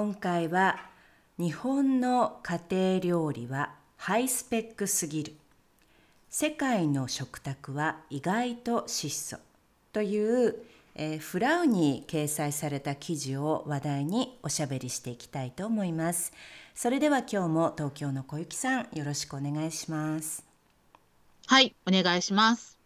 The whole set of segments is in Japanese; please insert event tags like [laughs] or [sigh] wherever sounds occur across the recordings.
今回は日本の家庭料理はハイスペックすぎる。世界の食卓は意外と質素という、えー、フラウに掲載された記事を話題におしゃべりしていきたいと思います。それでは今日も東京の小雪さんよろしくお願いします。はいお願いします。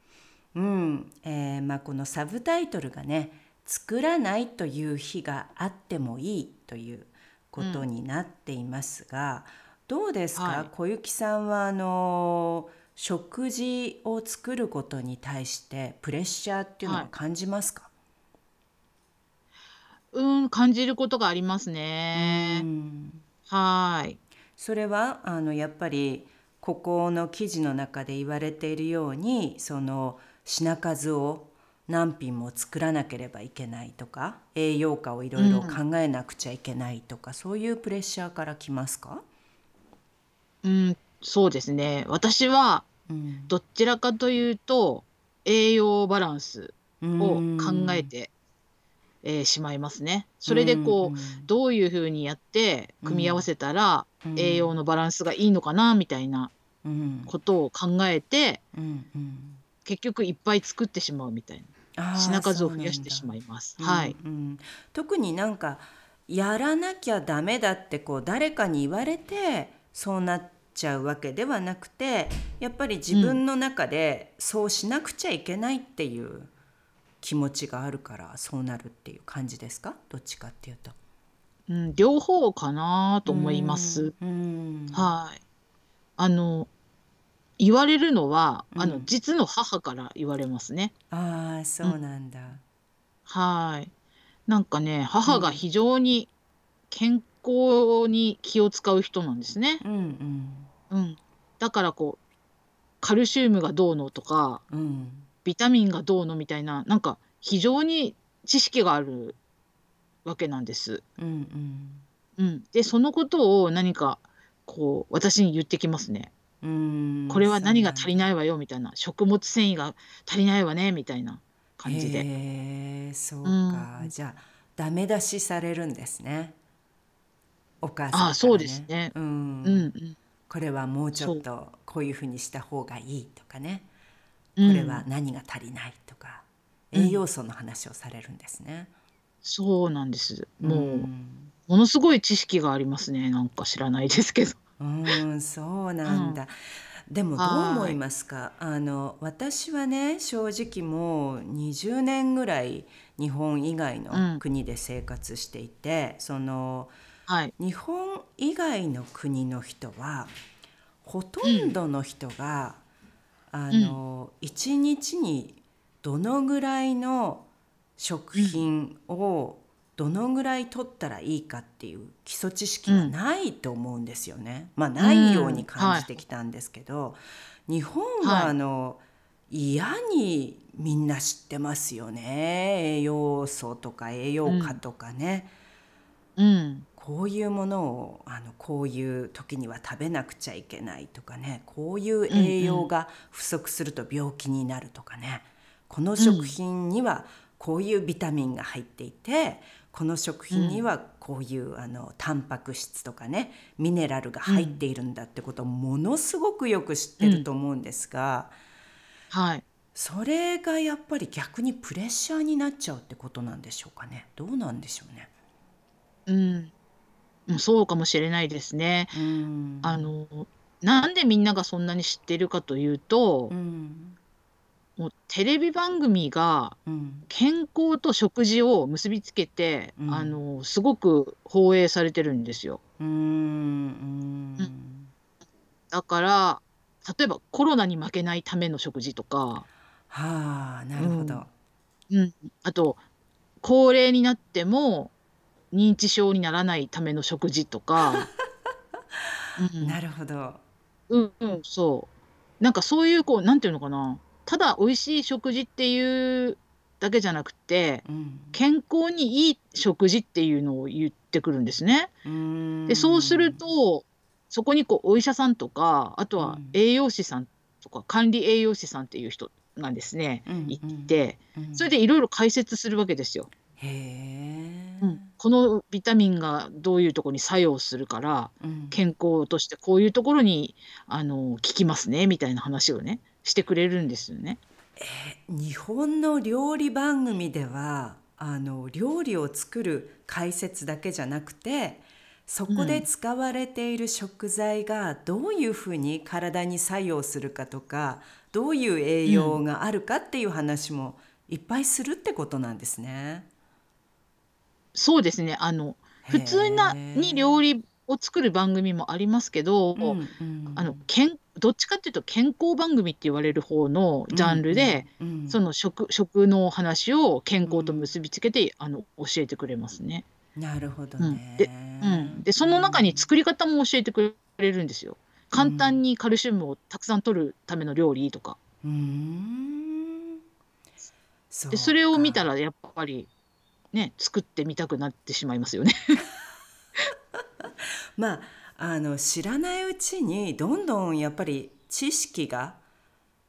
うん、えー、まあこのサブタイトルがね作らないという日があってもいいということになっていますが、うん、どうですか、はい、小雪さんはあの食事を作ることに対してプレッシャーっていうのは感じますか、はい、うん感じることがありますね。はい。それはあのやっぱりここの記事の中で言われているようにその品数を何品も作らなければいけないとか栄養価をいろいろ考えなくちゃいけないとか、うん、そういうプレッシャーからきますか？うんそうですね。私はどちらかというと栄養バランスを考えて、えー、しまいますね。それでこう、どういうふうにやって組み合わせたら栄養のバランスがいいのかなみたいなことを考えて、結局いっぱい作ってしまうみたいな。品数を増やしてしまいます。はい、うん、特になんかやらなきゃダメだってこう誰かに言われてそうなっちゃうわけではなくてやっぱり自分の中でそうしなくちゃいけないっていう気持ちがあるからそうなるっていう感じですか？どっちかっていうと。うん、両方かなと思います。はい。あの言われるのは、あの、実の母から言われますね。ああ、そうなんだ。はい。なんかね、母が非常に健康に気を使う人なんですね。うんうん。うん。だからこう、カルシウムがどうのとか、うん。ビタミンがどうのみたいな、なんか非常に知識があるわけなんです。うんうん。うん。で、そのことを何かこう私に言ってきますね。これは何が足りないわよみたいな。食物繊維が足りないわねみたいな感じで。へえそうか、うん、じゃあダメ出しされるんですね。お母さあそうですね、うん、うんうん。これはもうちょっとこういうふうにした方がいいとかね。これは何が足りないとか、うん、栄養素の話をされるんですね。そうなんです。もう、うん、ものすごい知識がありますね。なんか知らないですけど。うんそうなんだ。でもどう思いますか？あの私はね正直もう20年ぐらい日本以外の国で生活していて、そのはい。日本以外の国の人はほとんどの人が、あの1日にどのぐらいの食品をどのぐらい取ったらいいかっていう基礎知識はないと思うんですよね。まあないように感じてきたんですけど、日本はあの、嫌にみんな知ってますよね。栄養素とか栄養価とかね、うん、こういうものをあのこういう時には食べなくちゃいけないとかね。こういう栄養が不足すると病気になるとかね。この食品にはこういうビタミンが入っていてこの食品にはこういう、あのタンパク質とかねミネラルが入っているんだってことをものすごくよく知ってると思うんですが、はい、それがやっぱり逆にプレッシャーになっちゃうってことなんでしょうかね？どうなんでしょうね？うん、そうかもしれないですね。うん、あのなんでみんながそんなに知ってるかというと、うん、もうテレビ番組が健康と食事を結びつけて、うあの、すごく放映されてるんですよ。うん、うん。だから、例えばコロナに負けないための食事とか、はあなるほど、うん、あと高齢になっても認知症にならないための食事とか、[laughs] うん、なるほど。うんうんそう。なんかそういうこうなんていうのかなただ美味しい食事っていうだけじゃなくて、うん、健康にいい食事っていうのを言ってくるんですね。でそうするとそこにこうお医者さんとかあとは栄養士さんとか管理栄養士さんっていう人がですね、うん行って、それでいろいろ解説するわけですよ。へうん、このビタミンがどういうところに作用するから、うん、健康としてこういうところにあの効きますねみたいな話をねしてくれるんですよね。えー、日本の料理番組ではあの料理を作る解説だけじゃなくてそこで使われている食材がどういうふうに体に作用するかとかどういう栄養があるかっていう話もいっぱいするってことなんですね。そうですねあの普通なに料理を作る番組もありますけど、うんうん、あのけんどっちかっていうと健康番組って言われる方のジャンルで、うんうんうん、その食食の話を健康と結びつけて、あの教えてくれますね。なるほどね。うん、で,、うん、でその中に作り方も教えてくれるんですよ。簡単にカルシウムをたくさん取るための料理とか。うん、そでそれを見たらやっぱりね作ってみたくなってしまいますよね。[laughs] まああの知らないうちにどんどんやっぱり知識が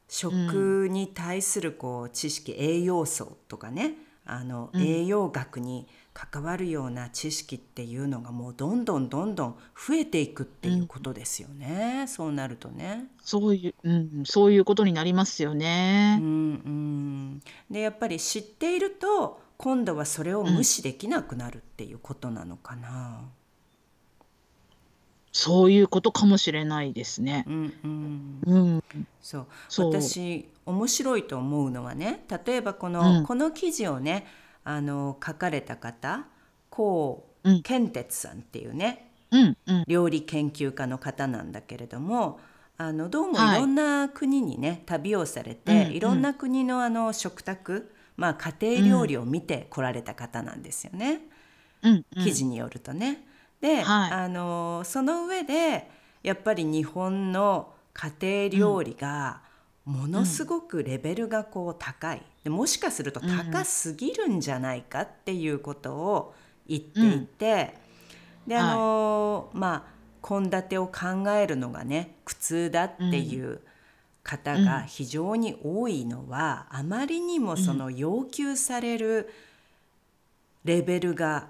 食に対するこう知識、栄養素とかねあの栄養学に関わるような知識っていうのがもうどんどんどんどん増えていくっていうことですよね、うん、そうなるとね。そういう、うん、そういうことになりますよね。うんうん、でやっぱり知っていると今度はそれを無視できなくなるっていうことなのかな。うん、そういうことかもしれないですね。うんうん、そう。私面白いと思うのはね例えばこの、この記事をねあの書かれた方高健哲さんっていうね、うんうん、料理研究家の方なんだけれどもあのどうもい。ろんな国にね、はい、旅をされて、うんうん、いろんな国のあの食卓、まあ、家庭料理を見てこられた方なんですよね、うん。記事によるとね。で、はい、あのその上でやっぱり日本の家庭料理がものすごくレベルがこう高い、でもしかすると高すぎるんじゃないかっていうことを言っていて、うん、であの、はい、まあ献立を考えるのがね苦痛だっていう方が非常に多いのは、うん、あまりにもその要求されるレベルが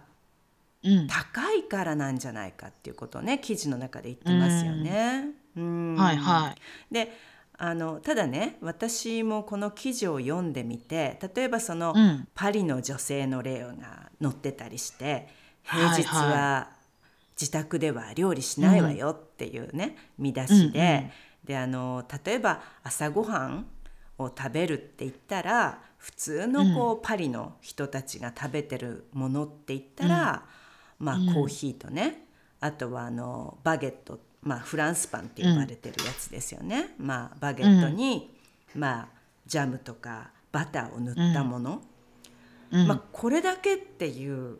高いからなんじゃないかっていうことをね記事の中で言ってますよね。うん、はいはい、であのただね私もこの記事を読んでみて例えばその、うん、パリの女性の例が載ってたりして平日は自宅では料理しないわよっていうね、うん、見出しでうんうん、であの例えば朝ごはんを食べるって言ったら普通のこう、パリの人たちが食べてるものって言ったら、まあコーヒーとねあとはあのバゲットまあ、フランスパンって呼ばれてるやつですよね、うん、まあ、バゲットに、うん、まあ、ジャムとかバターを塗ったもの、うん、まあ、これだけっていう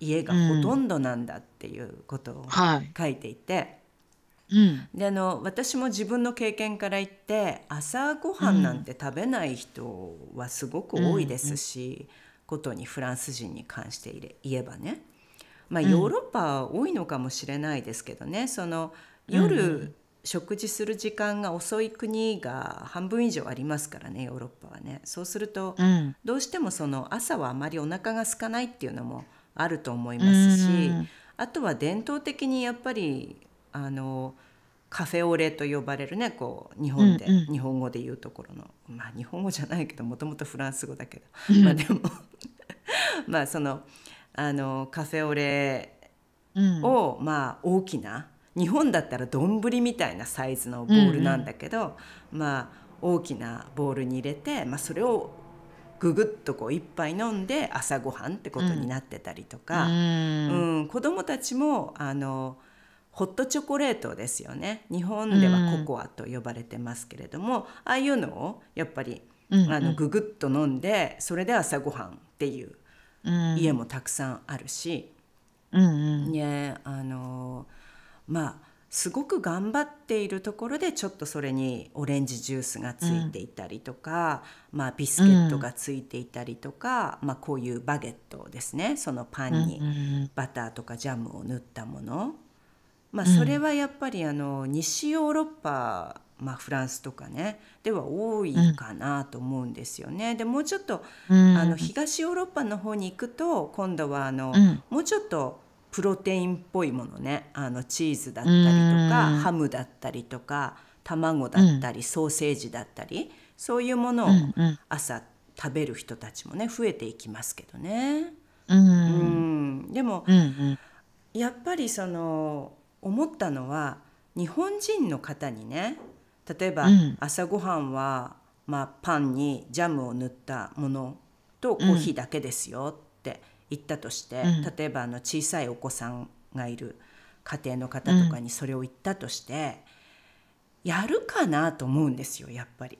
家がほとんどなんだっていうことを書いていて、はいであの私も自分の経験から言って朝ごはんなんて食べない人はすごく多いですし、ことにフランス人に関して言えばね。まあ、ヨーロッパは多いのかもしれないですけどね、うん、その夜、食事する時間が遅い国が半分以上ありますからねヨーロッパはね。そうすると、うん、どうしてもその朝はあまりお腹が空かないっていうのもあると思いますし、うん、あとは伝統的にやっぱりあのカフェオレと呼ばれるねこう日本で、うんうん、日本語で言うところの。まあ日本語じゃないけどもともとフランス語だけど、まあでも [laughs] まあそのあのカフェオレを、うん、まあ大きな日本だったら丼みたいなサイズのボールなんだけど、うんうん、まあ大きなボールに入れて、まあ、それをぐぐっとこう一杯飲んで朝ごはんってことになってたりとか、うん、うん、子どもたちもあのホットチョコレートですよね。日本ではココアと呼ばれてますけれども、ああいうのをやっぱり、あのググッと飲んでそれで朝ごはんっていう家もたくさんあるし、うんうん。ねあのまあすごく頑張っているところでちょっとそれにオレンジジュースがついていたりとか、まあ、ビスケットがついていたりとか、まあ、こういうバゲットですねそのパンにバターとかジャムを塗ったもの、まあ、それはやっぱりあの西ヨーロッパまあ、フランスとかねでは多いかなと思うんですよね。でもうちょっと、あの東ヨーロッパの方に行くと今度はあの、もうちょっとプロテインっぽいものねあのチーズだったりとかハムだったりとか卵だったり、ソーセージだったりそういうものを朝食べる人たちもね増えていきますけどね。うん、でも、やっぱりその思ったのは日本人の方にね例えば、朝ごはんは、まあ、パンにジャムを塗ったものとコーヒーだけですよって言ったとして、例えばあの小さいお子さんがいる家庭の方とかにそれを言ったとして、やるかなと思うんですよやっぱり。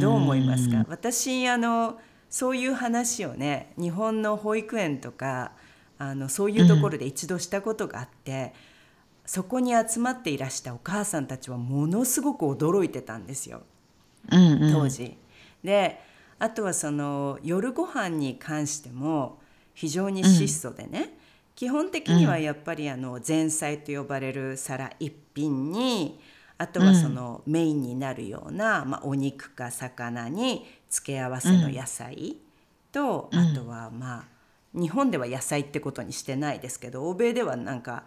どう思いますか？私あのそういう話をね日本の保育園とかあのそういうところで一度したことがあって、そこに集まっていらしたお母さんたちはものすごく驚いてたんですよ、うんうん、当時。であとはその夜ご飯に関しても非常に質素でね、うん、基本的にはやっぱりあの前菜と呼ばれる皿一品にあとはそのメインになるような、まあ、お肉か魚に付け合わせの野菜と、あとはまあ日本では野菜ってことにしてないですけど欧米ではなんか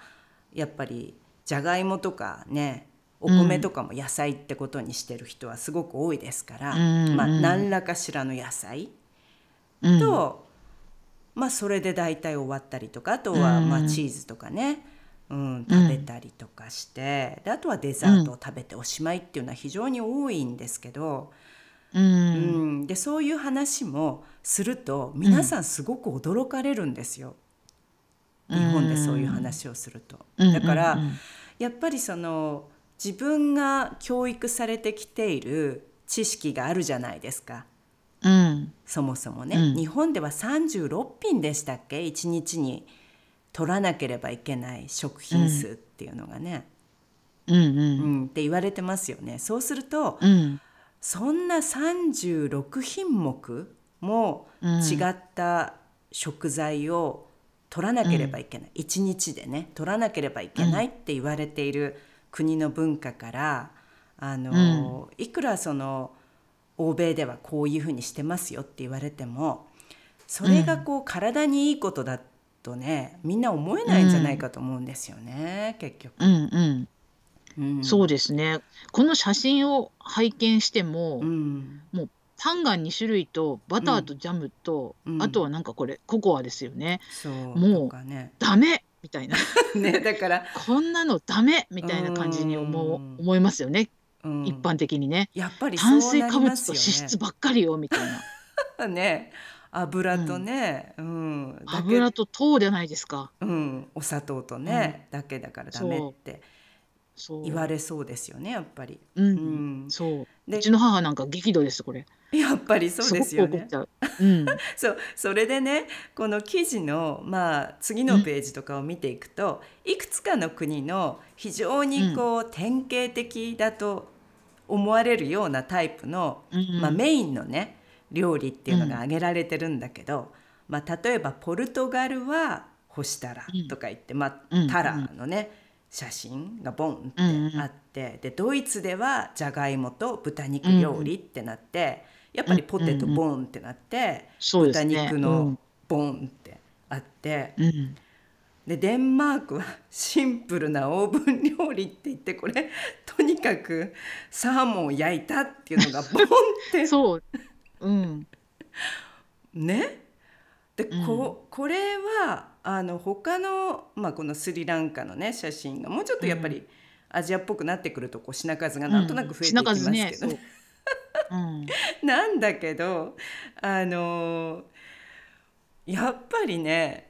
やっぱりじゃがいもとかねお米とかも野菜ってことにしてる人はすごく多いですから、うん、まあ、何らかしらの野菜と、うん、まあ、それで大体終わったりとかあとはまあチーズとかね、うん、食べたりとかしてであとはデザートを食べておしまいっていうのは非常に多いんですけど、うん、でそういう話もすると皆さんすごく驚かれるんですよ。日本でそういう話をすると。だからやっぱりその自分が教育されてきている知識があるじゃないですか。うん、そもそもね、うん、日本では36品でしたっけ？1日に取らなければいけない食品数っていうのがね、うんうん。うん、って言われてますよね。そうすると、うん、そんな36品目も違った食材を取らなければいけない、うん、1日でね取らなければいけないって言われている国の文化からあの、いくらその欧米ではこういうふうにしてますよって言われてもそれがこう体にいいことだとねみんな思えないんじゃないかと思うんですよね、結局。うん。うん、そうですね。この写真を拝見しても、うん、もうパンが2種類とバターとジャムと、うん、あとはなんかこれココアですよね。そうもう、ね、ダメ！みたいな。[laughs] ねだからこんなのダメ！みたいな感じに思う思いますよね、うん、一般的にね。やっぱり、ね、炭水化物と脂質ばっかりよみたいな。[laughs] ね。油とね、うん、うん、油と糖じゃないですか。うん、お砂糖とね、だけだからダメって。言われそうですよねやっぱり。うん、うん、そう。でうちの母なんか激怒ですこれ。やっぱりそうですよね。う。ん、[laughs] そうそれでねこの記事の、まあ、次のページとかを見ていくと、いくつかの国の非常にこう、典型的だと思われるようなタイプの、まあ、メインのね料理っていうのが挙げられてるんだけど、まあ、例えばポルトガルは干したらとか言って、まあ、タラのね、写真がボンってあって、でドイツではじゃがいもと豚肉料理ってなって。やっぱりポテトボンってなって、豚肉のボンってあって、でデンマークはシンプルなオーブン料理って言ってこれ [laughs] とにかくサーモンを焼いたっていうのがボンって [laughs] そう、うん、[laughs] ね？で、うん、ここれはあの他の、まあ、このスリランカのね写真がもうちょっとやっぱりアジアっぽくなってくるとこう品数がなん。となく増えていきますけど。ね。う。んうん、[laughs] なんだけどあのやっぱりね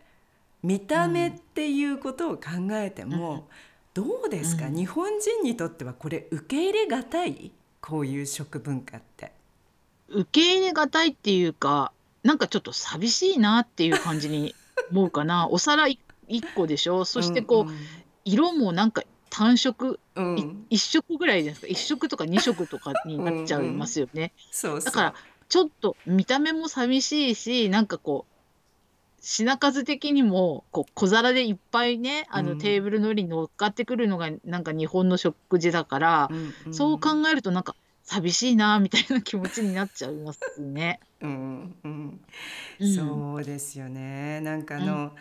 見た目っていうことを考えても、どうですか、日本人にとってはこれ受け入れがたい？こういう食文化って。受け入れがたいっていうかなんかちょっと寂しいなっていう感じに思うかな。お皿1個でしょ？そしてこう、うんうん、色もなんか単色、うん、1色ぐらいじゃないですか。1色とか2色とかになっちゃいますよね。だからちょっと見た目も寂しいしなんかこう品数的にもこう小皿でいっぱいねあのテーブルの上に乗っかってくるのがなんか日本の食事だから、うんうん、そう考えるとなんか寂しいなみたいな気持ちになっちゃいますね。[laughs] うんうん。うん、そうですよね。なんかあの、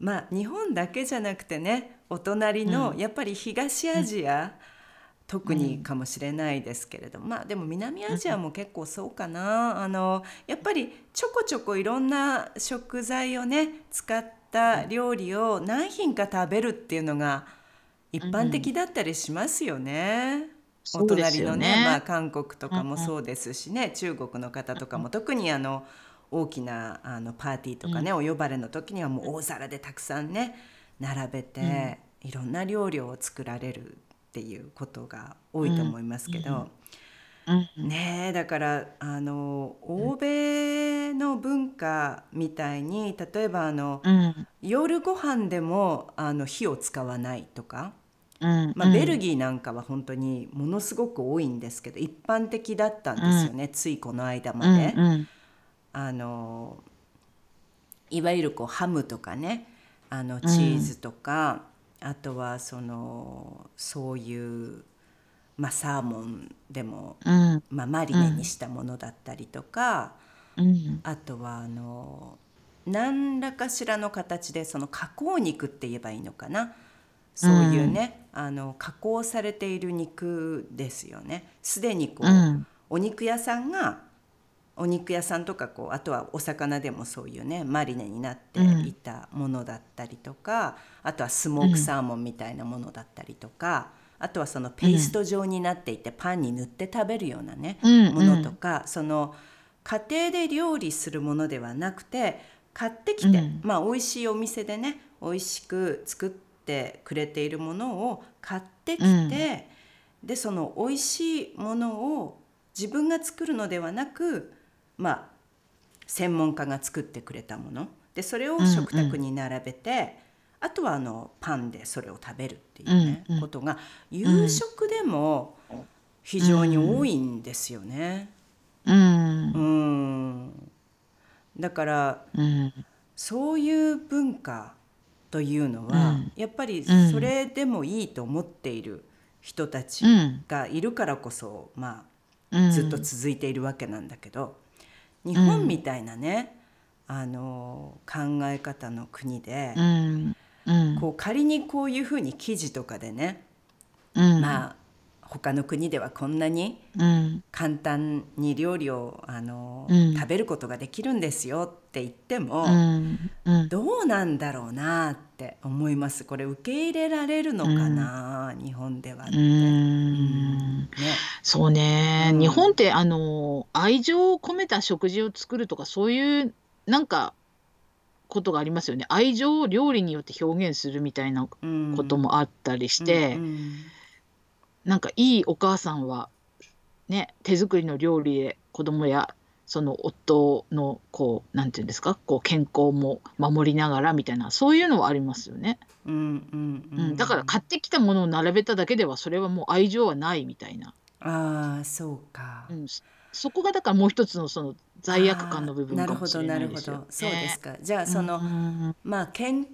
うん、まあ日本だけじゃなくてねお隣の、やっぱり東アジア、特にかもしれないですけれども、まあでも南アジアも結構そうかな、あのやっぱりちょこちょこいろんな食材をね使った料理を何品か食べるっていうのが一般的だったりしますよね。お隣のね、ね、まあ、韓国とかもそうですしね、中国の方とかも特にあの大きなあのパーティーとかね、お呼ばれの時にはもう大皿でたくさんね並べて、いろんな料理を作られるっていうことが多いと思いますけど、ねだからあの欧米の文化みたいに例えばあの、夜ご飯でもあの火を使わないとか。まあ、ベルギーなんかは本当にものすごく多いんですけど一般的だったんですよね、ついこの間まで。あのいわゆるこうハムとかねあのチーズとか、あとはそのそういう、まあ、サーモンでも、うん、まあ、マリネにしたものだったりとか、うん、あとはあの何らかしらの形でその加工肉って言えばいいのかなそういうね、うん、あの加工されている肉ですよね。すでにこう、お肉屋さんがお肉屋さんとかこうあとはお魚でもそういうねマリネになっていたものだったりとか、あとはスモークサーモンみたいなものだったりとか、あとはそのペースト状になっていてパンに塗って食べるようなね、ものとかその家庭で料理するものではなくて買ってきて、まあ美味しいお店でね美味しく作ってくれているものを買ってきて、でその美味しいものを自分が作るのではなくまあ専門家が作ってくれたもの。でそれを食卓に並べて、うんうん、あとはあのパンでそれを食べるっていうね、うんうん、ことが夕食でも非常に多いんですよね。うん、うん。だから、うん、そういう文化というのは、うん、やっぱりそれでもいいと思っている人たちがいるからこそ、まあ、ずっと続いているわけなんだけど。日本みたいなね、うん、あの考え方の国で、うん。うん、こう仮にこういうふうに記事とかでね、まあ他の国ではこんなに簡単に料理をあの、うん、食べることができるんですよって言っても、うん。うん、どうなんだろうなって思います。これ受け入れられるのかな、日本ではって。ね、そうね、日本ってあの愛情を込めた食事を作るとかそういうなんかことがありますよね。愛情を料理によって表現するみたいなこともあったりして。うん。うんなんかいいお母さんはね手作りの料理で子供やその夫のこうなんていうんですか？こう健康も守りながらみたいなそういうのはありますよね。うんうんうん、うん、だから買ってきたものを並べただけではそれはもう愛情はないみたいな。ああそうか、うん。そこがだからもう一つのその罪悪感の部分かもしれないですよ、ね、なるほどそうですか。じゃあその、うん、まあ健康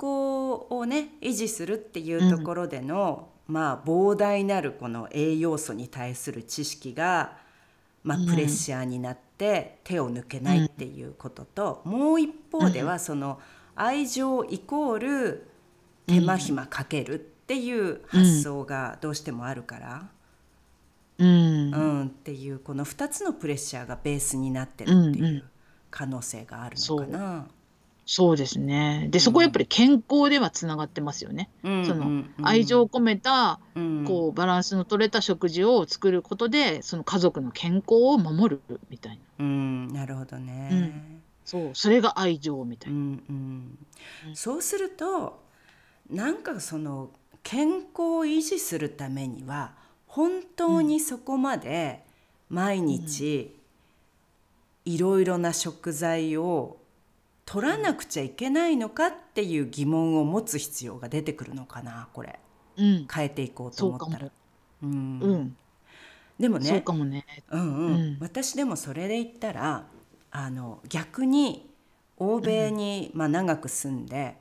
をね維持するっていうところでの、まあ、膨大なるこの栄養素に対する知識が、まあ、プレッシャーになって手を抜けないっていうことと、うん、もう一方ではその愛情イコール手間暇かけるっていう発想がどうしてもあるから、うん、うん、っていうこの2つのプレッシャーがベースになってるっていう可能性があるのかな。そうですね。で、そこはやっぱり健康ではつながってますよね。その愛情を込めた、こうバランスの取れた食事を作ることで、その家族の健康を守るみたいな。うん、なるほどね。そうそれが愛情みたいな。うんうん、そうするとなんかその健康を維持するためには本当にそこまで毎日いろいろな食材を取らなくちゃいけないのかっていう疑問を持つ必要が出てくるのかなこれ、うん、変えていこうと思ったら。うん、うん、でもねそうかもね、うんうん、うん、私でもそれで言ったらあの逆に欧米に、まあ、長く住んで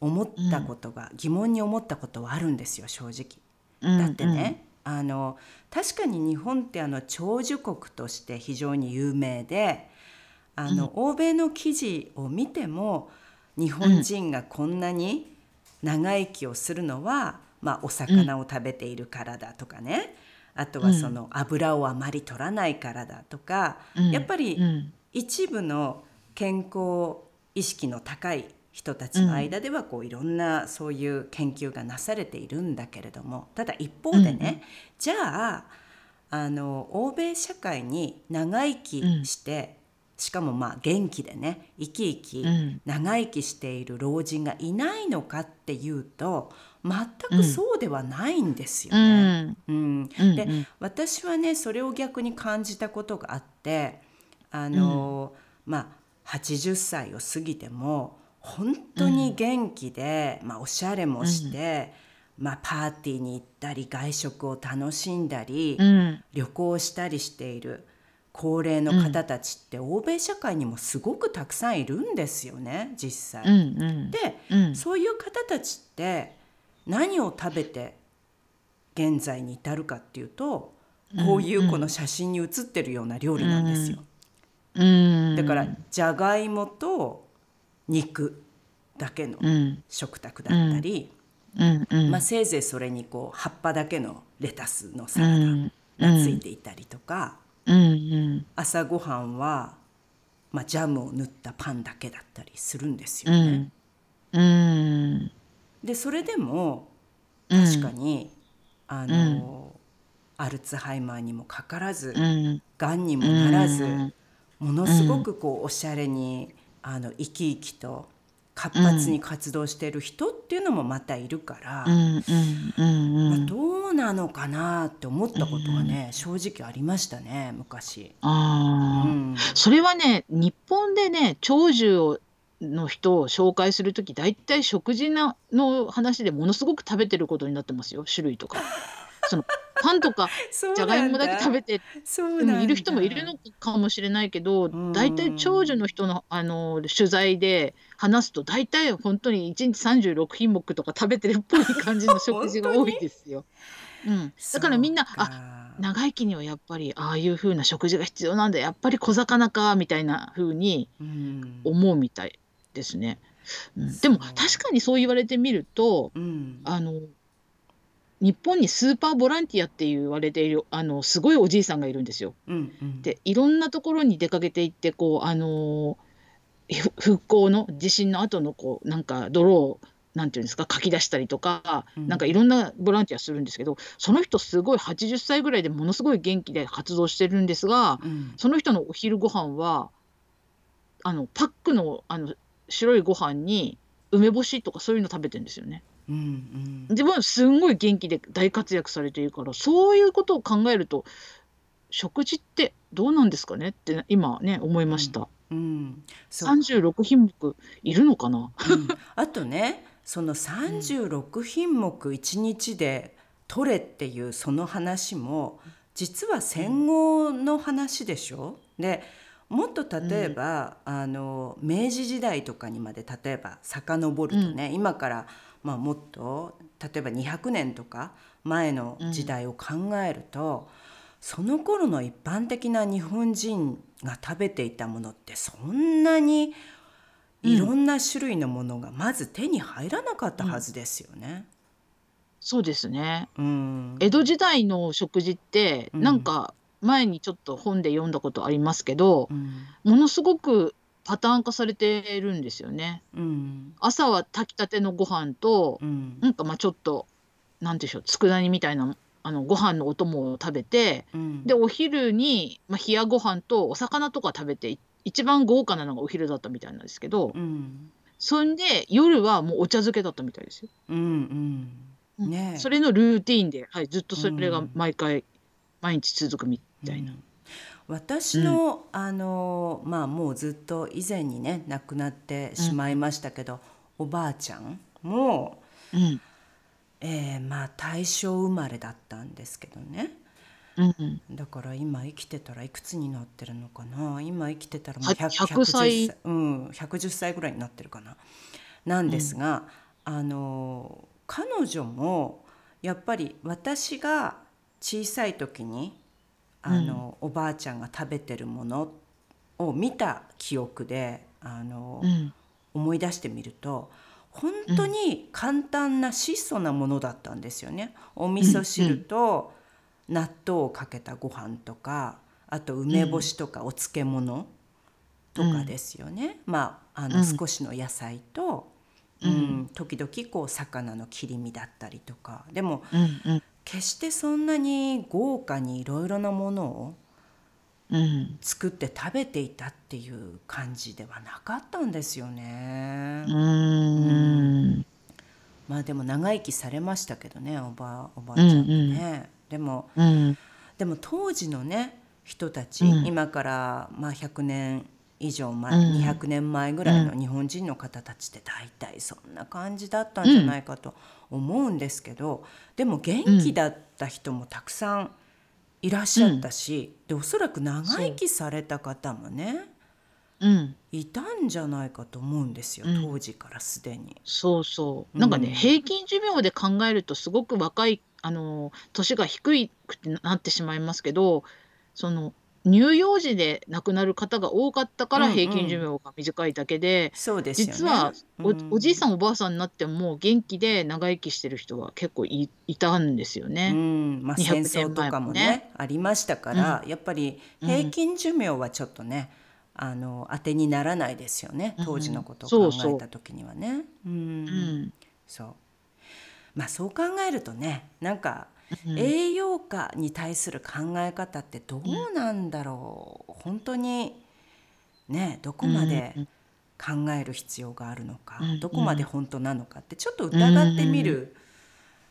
思ったことが、疑問に思ったことはあるんですよ正直。だってね、あの確かに日本ってあの長寿国として非常に有名であの、うん、欧米の記事を見ても日本人がこんなに長生きをするのは、うん、まあ、お魚を食べているからだとかね。あとはその油をあまり取らないからだとか、うん、やっぱり一部の健康意識の高い人たちの間ではこういろんなそういう研究がなされているんだけれどもただ一方でね、じゃああの欧米社会に長生きして、しかもまあ元気でね生き生き長生きしている老人がいないのかっていうと全くそうではないんですよね。うん、うん、で、私はねそれを逆に感じたことがあってあの、うん、まあ80歳を過ぎても本当に元気で、まあ、おしゃれもして。まあ、パーティーに行ったり外食を楽しんだり、旅行したりしている高齢の方たちって欧米社会にもすごくたくさんいるんですよね実際。うんうん、で、うん、そういう方たちって何を食べて現在に至るかっていうとこういうこの写真に写ってるような料理なんですよ。うん、だからじゃがいもと肉だけの食卓だったり、うん。うん、まあ、せいぜいそれにこう葉っぱだけのレタスのサラダがついていたりとか。うんうん、朝ごはんは、まあ、ジャムを塗ったパンだけだったりするんですよね。うん、うん、でそれでも確かに、うん、あの、アルツハイマーにもかからず、がん。にもならず、ものすごくこうおしゃれにあの生き生きと活発に活動している人っていうのもまたいるから、まどうなのかなって思ったことがね、正直ありましたね昔。あうん、それはね日本でね長寿をの人を紹介する時大体食事なの話でものすごく食べてることになってますよ種類とか。[laughs] そのパンとか [laughs] じゃがいもだけ食べている人もいるのかもしれないけど大体長寿の人のあの取材で話すと大体本当に1日36品目とか食べてるっぽい感じの食事が多いですよ。[laughs] うん、だからみんなあ長生きにはやっぱりああいう風な食事が必要なんだ。やっぱり小魚かみたいな風に思うみたいですね。うん、でも確かにそう言われてみると、うん、あの日本にスーパーボランティアって言われているあのすごいおじいさんがいるんですよ。うんうん、でいろんなところに出かけていってこうあの復興の地震の後のこうなんか泥をなんていうんですか書き出したりとか、うん、なんかいろんなボランティアするんですけどその人すごい80歳ぐらいでものすごい元気で活動してるんですが、うん、その人のお昼ご飯はあのパックのあの白いご飯に梅干しとかそういうの食べてるんですよね。うんうん、自分はすんごい元気で大活躍されているからそういうことを考えると食事ってどうなんですかねって今ね思いました。うん、うん、36品目いるのかな、うん、あとねその36品目1日で取れっていうその話も実は戦後の話でしょ、でもっと例えば、うん、あの明治時代とかにまで例えば遡るとね、うん、今からまあ、もっと例えば200年とか前の時代を考えると、うん、その頃の一般的な日本人が食べていたものってそんなにいろんな種類のものがまず手に入らなかったはずですよね。うん、そうですね、うん、江戸時代の食事ってなんか前にちょっと本で読んだことありますけど、ものすごくパターン化されてるんですよね。うん、朝は炊きたてのご飯と、うん、なんかまあちょっとなんでしょう佃煮みたいなあのご飯のお供を食べて、うん、でお昼に、まあ、冷やご飯とお魚とか食べて一番豪華なのがお昼だったみたいなんですけど、うん、そんで夜はもうお茶漬けだったみたいですよ。うんうん。ね、それのルーティンで、はい、ずっとそれが毎回、うん、毎日続くみたいな。私の、あのまあもうずっと以前にね亡くなってしまいましたけど、おばあちゃんも、うん、えー、まあ大正生まれだったんですけどね、うん、だから今生きてたらいくつになってるのかな。今生きてたらもう 100, 100歳、うん、110歳ぐらいになってるかな。なんですが、うん、あの彼女もやっぱり私が小さい時にあの、うん、おばあちゃんが食べてるものを見た記憶であの、うん、思い出してみると本当に簡単な質素なものだったんですよね。お味噌汁と納豆をかけたご飯とかあと梅干しとかお漬物とかですよね。まああの少しの野菜と、うん、時々こう魚の切り身だったりとか。でも、決してそんなに豪華にいろいろなものを作って食べていたっていう感じではなかったんですよね。うん、まあでも長生きされましたけどねおばおばあちゃんね。うんうん、でも、うん、でも当時のね人たち、うん、今からまあ100年以上前、うん、200年前ぐらいの日本人の方たちって大体そんな感じだったんじゃないかと思うんですけど、でも元気だった人もたくさんいらっしゃったし、でおそらく長生きされた方もねう。ん、いたんじゃないかと思うんですよ、うん。当時からすでに。そうそう。なんかね、うん。平均寿命で考えるとすごく若い、あの、年が低いくてなってしまいますけど、その、乳幼児で亡くなる方が多かったから平均寿命が短いだけで、そうですよね。実はおうん。おじいさんおばあさんになっても元気で長生きしてる人は結構いいたんですようね。ん、まあ戦争とかもねありましたかうら、やっぱり平均寿命はちょっとね、あの当てにならないですよね。当時のことを考えた時にはね。うん、うん、そう。まあそう考えるとねなんか栄養価に対する考え方ってどうなんだろう、本当にねどこまで考える必要があるのか、どこまで本当なのかってちょっと疑ってみる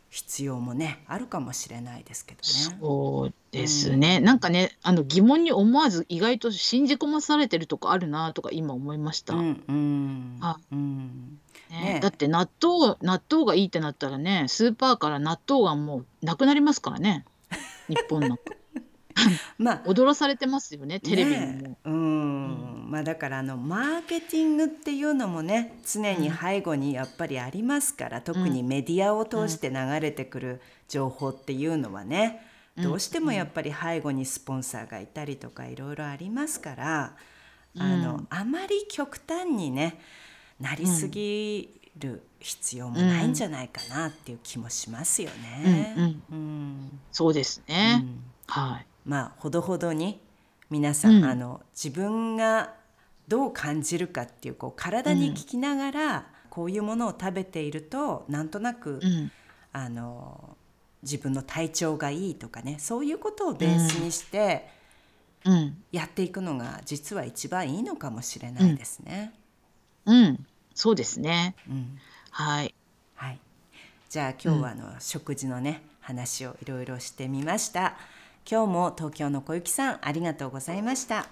必要もねあるかもしれないですけどね。そうですね、うん、なんかねあの疑問に思わず意外と信じ込まされてるとこあるなとか今思いました。うんうん。あ。うんね、ね、だって納豆納豆がいいってなったらねスーパーから納豆がもうなくなりますからね。日本なんか。[laughs] まあ。踊らされてますよねテレビにも。ね、うん、まあだからあのマーケティングっていうのもね常に背後にやっぱりありますから、うん、特にメディアを通して流れてくる情報っていうのはね、うん、どうしてもやっぱり背後にスポンサーがいたりとかいろいろありますから、あのあまり極端にねなりすぎる必要もないんじゃないかなっていう気もしますよね。うん、そうですね、はい。まあほどほどに皆さん、うん、あの自分がどう感じるかっていうこう体に聞きながら、うん、こういうものを食べているとなんとなく、うん、あの自分の体調がいいとかねそういうことをベースにして、やっていくのが実は一番いいのかもしれないですね。うん、そうですね。はい。はい。じゃあ今日はあの、食事のね話をいろいろしてみました。今日も東京の小雪さんありがとうございました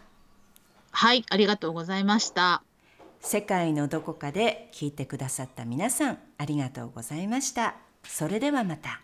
はいありがとうございました世界のどこかで聞いてくださった皆さんありがとうございましたそれではまた